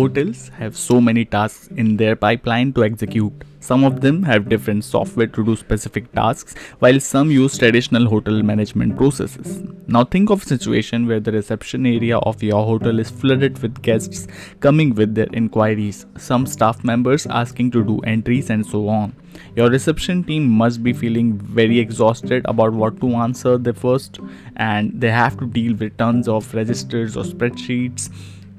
Hotels have so many tasks in their pipeline to execute. Some of them have different software to do specific tasks, while some use traditional hotel management processes. Now think of a situation where the reception area of your hotel is flooded with guests coming with their inquiries, some staff members asking to do entries and so on. Your reception team must be feeling very exhausted about what to answer the first and they have to deal with tons of registers or spreadsheets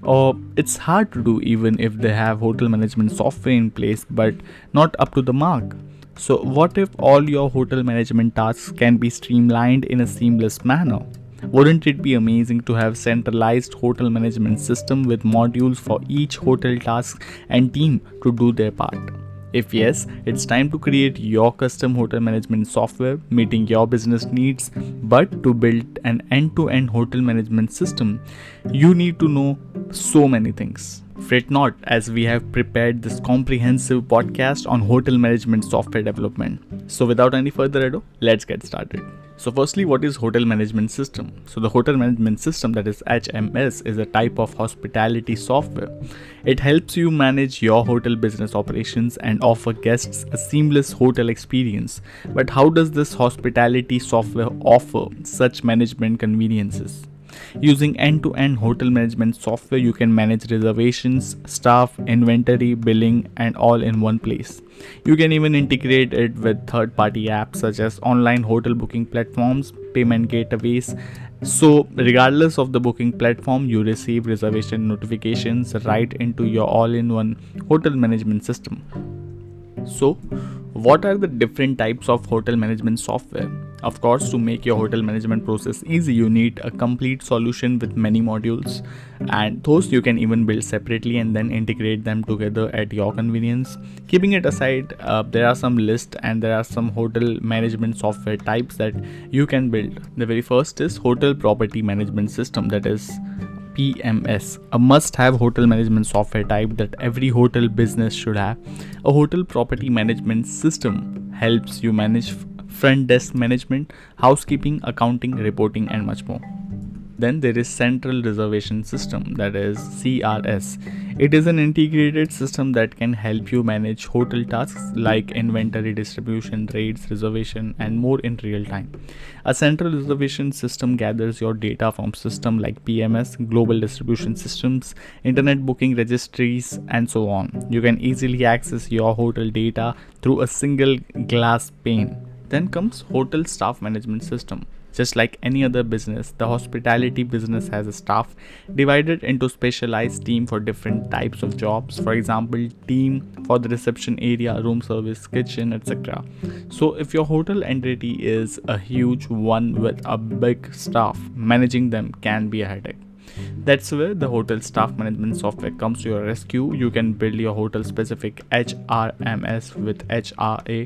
or it's hard to do even if they have hotel management software in place but not up to the mark. So what if all your hotel management tasks can be streamlined in a seamless manner? Wouldn't it be amazing to have centralized hotel management system with modules for each hotel task and team to do their part if yes, it's time to create your custom hotel management software meeting your business needs. But to build an end to end hotel management system, you need to know so many things. Fret not, as we have prepared this comprehensive podcast on hotel management software development. So, without any further ado, let's get started. So firstly, what is hotel management system? So the hotel management system that is HMS is a type of hospitality software. It helps you manage your hotel business operations and offer guests a seamless hotel experience. But how does this hospitality software offer such management conveniences? Using end to end hotel management software, you can manage reservations, staff, inventory, billing, and all in one place. You can even integrate it with third party apps such as online hotel booking platforms, payment gateways. So, regardless of the booking platform, you receive reservation notifications right into your all in one hotel management system. So, what are the different types of hotel management software? Of course, to make your hotel management process easy, you need a complete solution with many modules, and those you can even build separately and then integrate them together at your convenience. Keeping it aside, uh, there are some lists and there are some hotel management software types that you can build. The very first is Hotel Property Management System, that is PMS, a must have hotel management software type that every hotel business should have. A hotel property management system helps you manage front desk management, housekeeping, accounting, reporting, and much more. Then there is Central Reservation System, that is CRS. It is an integrated system that can help you manage hotel tasks like inventory distribution, rates, reservation, and more in real time. A central reservation system gathers your data from systems like PMS, global distribution systems, internet booking registries, and so on. You can easily access your hotel data through a single glass pane. Then comes hotel staff management system. Just like any other business, the hospitality business has a staff divided into specialized team for different types of jobs. For example, team for the reception area, room service, kitchen, etc. So if your hotel entity is a huge one with a big staff, managing them can be a headache. That's where the hotel staff management software comes to your rescue. You can build your hotel specific HRMS with HRA,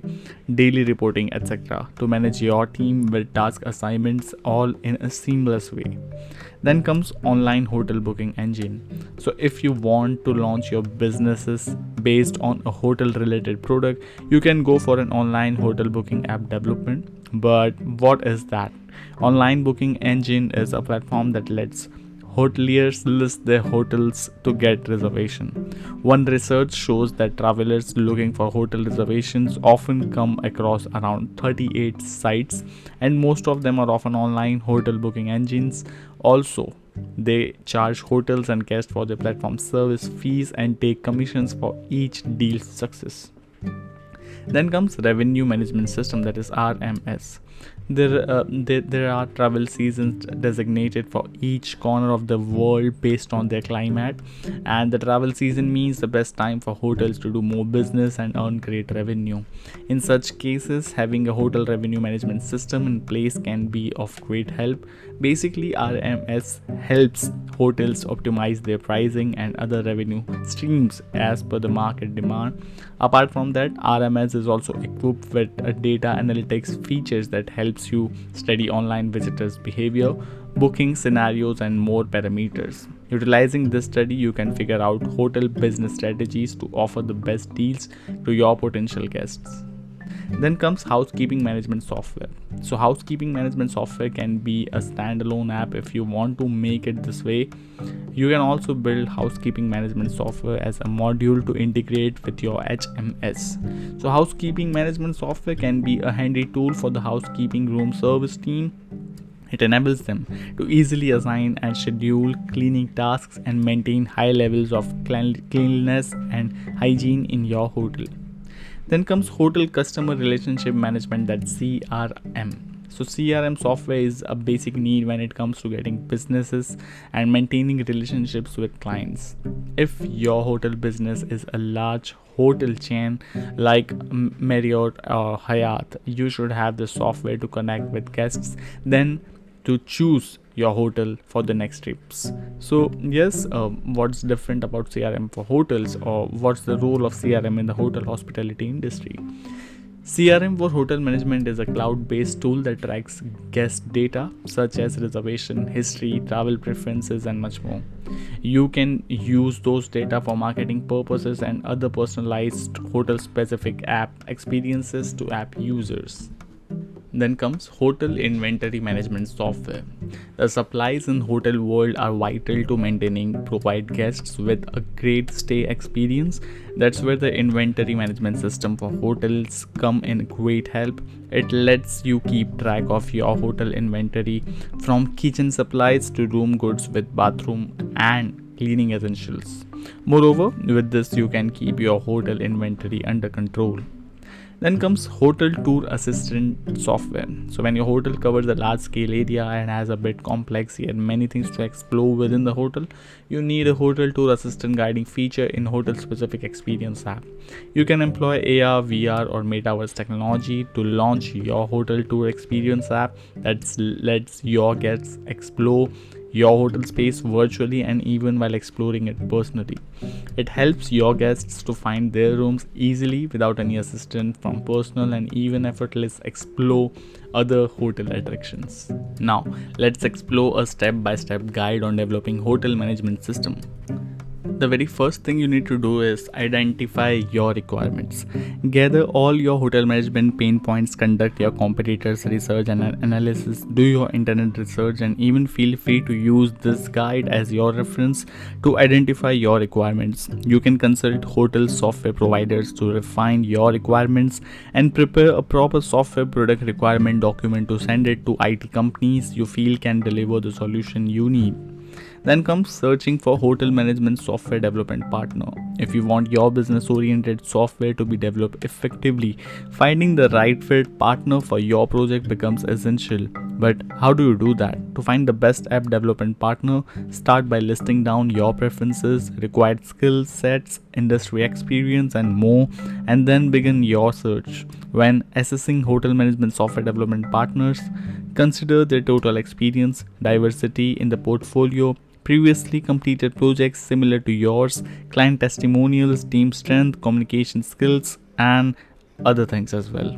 daily reporting, etc. to manage your team with task assignments all in a seamless way. Then comes online hotel booking engine. So if you want to launch your businesses based on a hotel related product, you can go for an online hotel booking app development. But what is that? Online booking engine is a platform that lets hoteliers list their hotels to get reservation. One research shows that travelers looking for hotel reservations often come across around 38 sites and most of them are often online hotel booking engines. Also, they charge hotels and guests for their platform service fees and take commissions for each deal's success. Then comes revenue management system that is RMS there, uh, there there are travel seasons designated for each corner of the world based on their climate. And the travel season means the best time for hotels to do more business and earn great revenue. In such cases having a hotel revenue management system in place can be of great help basically rms helps hotels optimize their pricing and other revenue streams as per the market demand apart from that rms is also equipped with data analytics features that helps you study online visitors' behavior, booking scenarios, and more parameters. Utilizing this study, you can figure out hotel business strategies to offer the best deals to your potential guests. Then comes housekeeping management software. So, housekeeping management software can be a standalone app if you want to make it this way. You can also build housekeeping management software as a module to integrate with your HMS. So, housekeeping management software can be a handy tool for the housekeeping room service team it enables them to easily assign and schedule cleaning tasks and maintain high levels of cleanliness and hygiene in your hotel. Then comes Hotel Customer Relationship Management, that CRM. So, CRM software is a basic need when it comes to getting businesses and maintaining relationships with clients. If your hotel business is a large hotel chain like Marriott or Hyatt, you should have the software to connect with guests. Then to choose your hotel for the next trips. So yes uh, what's different about crm for hotels or what's the role of crm in the hotel hospitality industry? Crm for hotel management is a cloud-based tool that tracks guest data such as reservation history travel preferences and much more. You can use those data for marketing purposes and other personalized hotel specific app experiences to app users then comes hotel inventory management software. The supplies in hotel world are vital to maintaining provide guests with a great stay experience. That's where the inventory management system for hotels come in great help. It lets you keep track of your hotel inventory from kitchen supplies to room goods with bathroom and cleaning essentials. Moreover, with this you can keep your hotel inventory under control. Then comes hotel tour assistant software. So when your hotel covers a large scale area and has a bit complex yet many things to explore within the hotel, you need a hotel tour assistant guiding feature in hotel specific experience app. You can employ AR, VR or metaverse technology to launch your hotel tour experience app that lets your guests explore your hotel space virtually and even while exploring it personally. It helps your guests to find their rooms easily without any assistance from personal and even effortless explore other hotel attractions. Now, let's explore a step-by-step guide on developing hotel management system the very first thing you need to do is identify your requirements. Gather all your hotel management pain points, conduct your competitors' research and analysis, do your internet research, and even feel free to use this guide as your reference to identify your requirements. You can consult hotel software providers to refine your requirements and prepare a proper software product requirement document to send it to IT companies you feel can deliver the solution you need. Then comes searching for hotel management software development partner. If you want your business oriented software to be developed effectively, finding the right fit partner for your project becomes essential. But how do you do that? To find the best app development partner, start by listing down your preferences, required skill sets, industry experience, and more, and then begin your search. When assessing hotel management software development partners, consider their total experience, diversity in the portfolio, previously completed projects similar to yours, client testimonials, team strength, communication skills, and other things as well.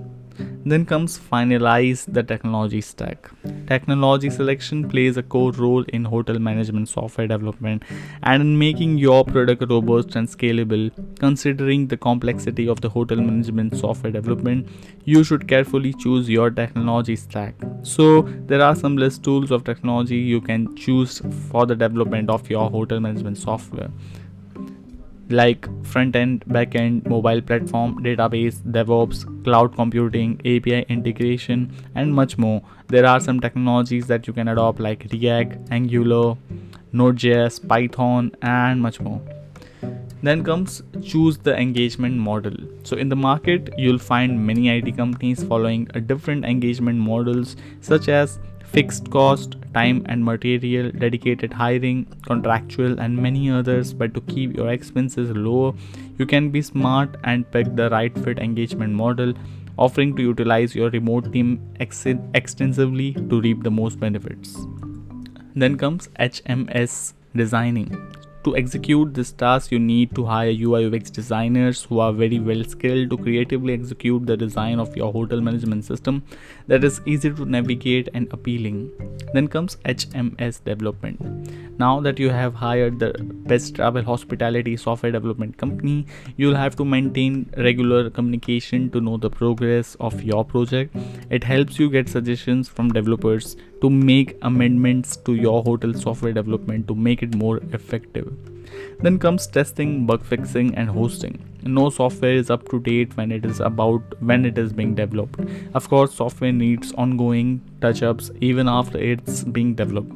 Then comes finalize the technology stack. Technology selection plays a core role in hotel management software development and in making your product robust and scalable. Considering the complexity of the hotel management software development, you should carefully choose your technology stack. So, there are some list tools of technology you can choose for the development of your hotel management software like front end, back end, mobile platform, database, DevOps, cloud computing, API integration, and much more. There are some technologies that you can adopt like React, Angular, Node.js, Python, and much more. Then comes choose the engagement model. So in the market, you'll find many IT companies following different engagement models such as fixed cost, time and material, dedicated hiring, contractual, and many others. But to keep your expenses low, you can be smart and pick the right fit engagement model, offering to utilize your remote team ex- extensively to reap the most benefits. Then comes HMS designing to execute this task, you need to hire UI UX designers who are very well skilled to creatively execute the design of your hotel management system that is easy to navigate and appealing. Then comes HMS development. Now that you have hired the best travel hospitality software development company, you'll have to maintain regular communication to know the progress of your project. It helps you get suggestions from developers to make amendments to your hotel software development to make it more effective. Then comes testing, bug fixing, and hosting. No software is up to date when it is about when it is being developed. Of course, software needs ongoing touch ups even after it's being developed.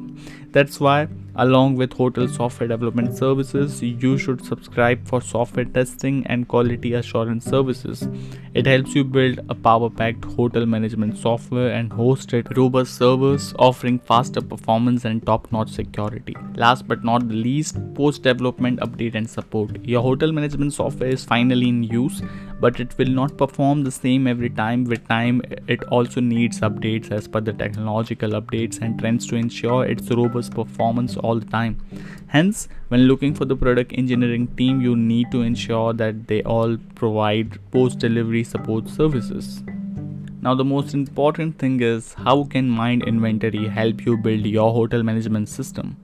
That's why, along with hotel software development services, you should subscribe for software testing and quality assurance services. It helps you build a power packed hotel management software and host it robust servers offering faster performance and top notch security. Last but not the least, post development update and support. Your hotel management software is finally in use, but it will not perform the same every time. With time, it also needs updates as per the technological updates and trends to ensure its robust performance all the time. Hence, when looking for the product engineering team, you need to ensure that they all provide post delivery support services. Now, the most important thing is how can Mind Inventory help you build your hotel management system?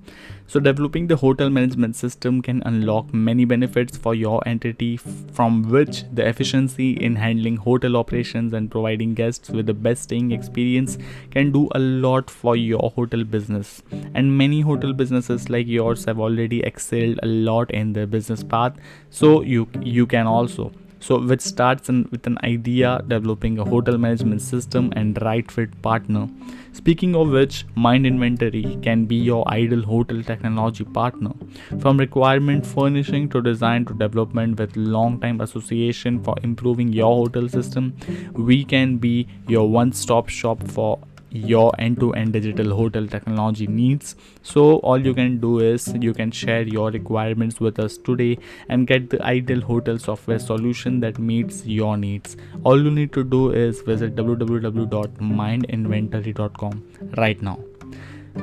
So, developing the hotel management system can unlock many benefits for your entity, from which the efficiency in handling hotel operations and providing guests with the best staying experience can do a lot for your hotel business. And many hotel businesses like yours have already excelled a lot in their business path, so you you can also so which starts in, with an idea developing a hotel management system and right fit partner. Speaking of which mind inventory can be your ideal hotel technology partner. From requirement furnishing to design to development with long time association for improving your hotel system we can be your one stop shop for your end-to-end digital hotel technology needs. So all you can do is you can share your requirements with us today and get the ideal hotel software solution that meets your needs. All you need to do is visit www.mindinventory.com right now.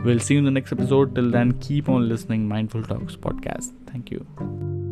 We'll see you in the next episode. Till then keep on listening mindful talks podcast. Thank you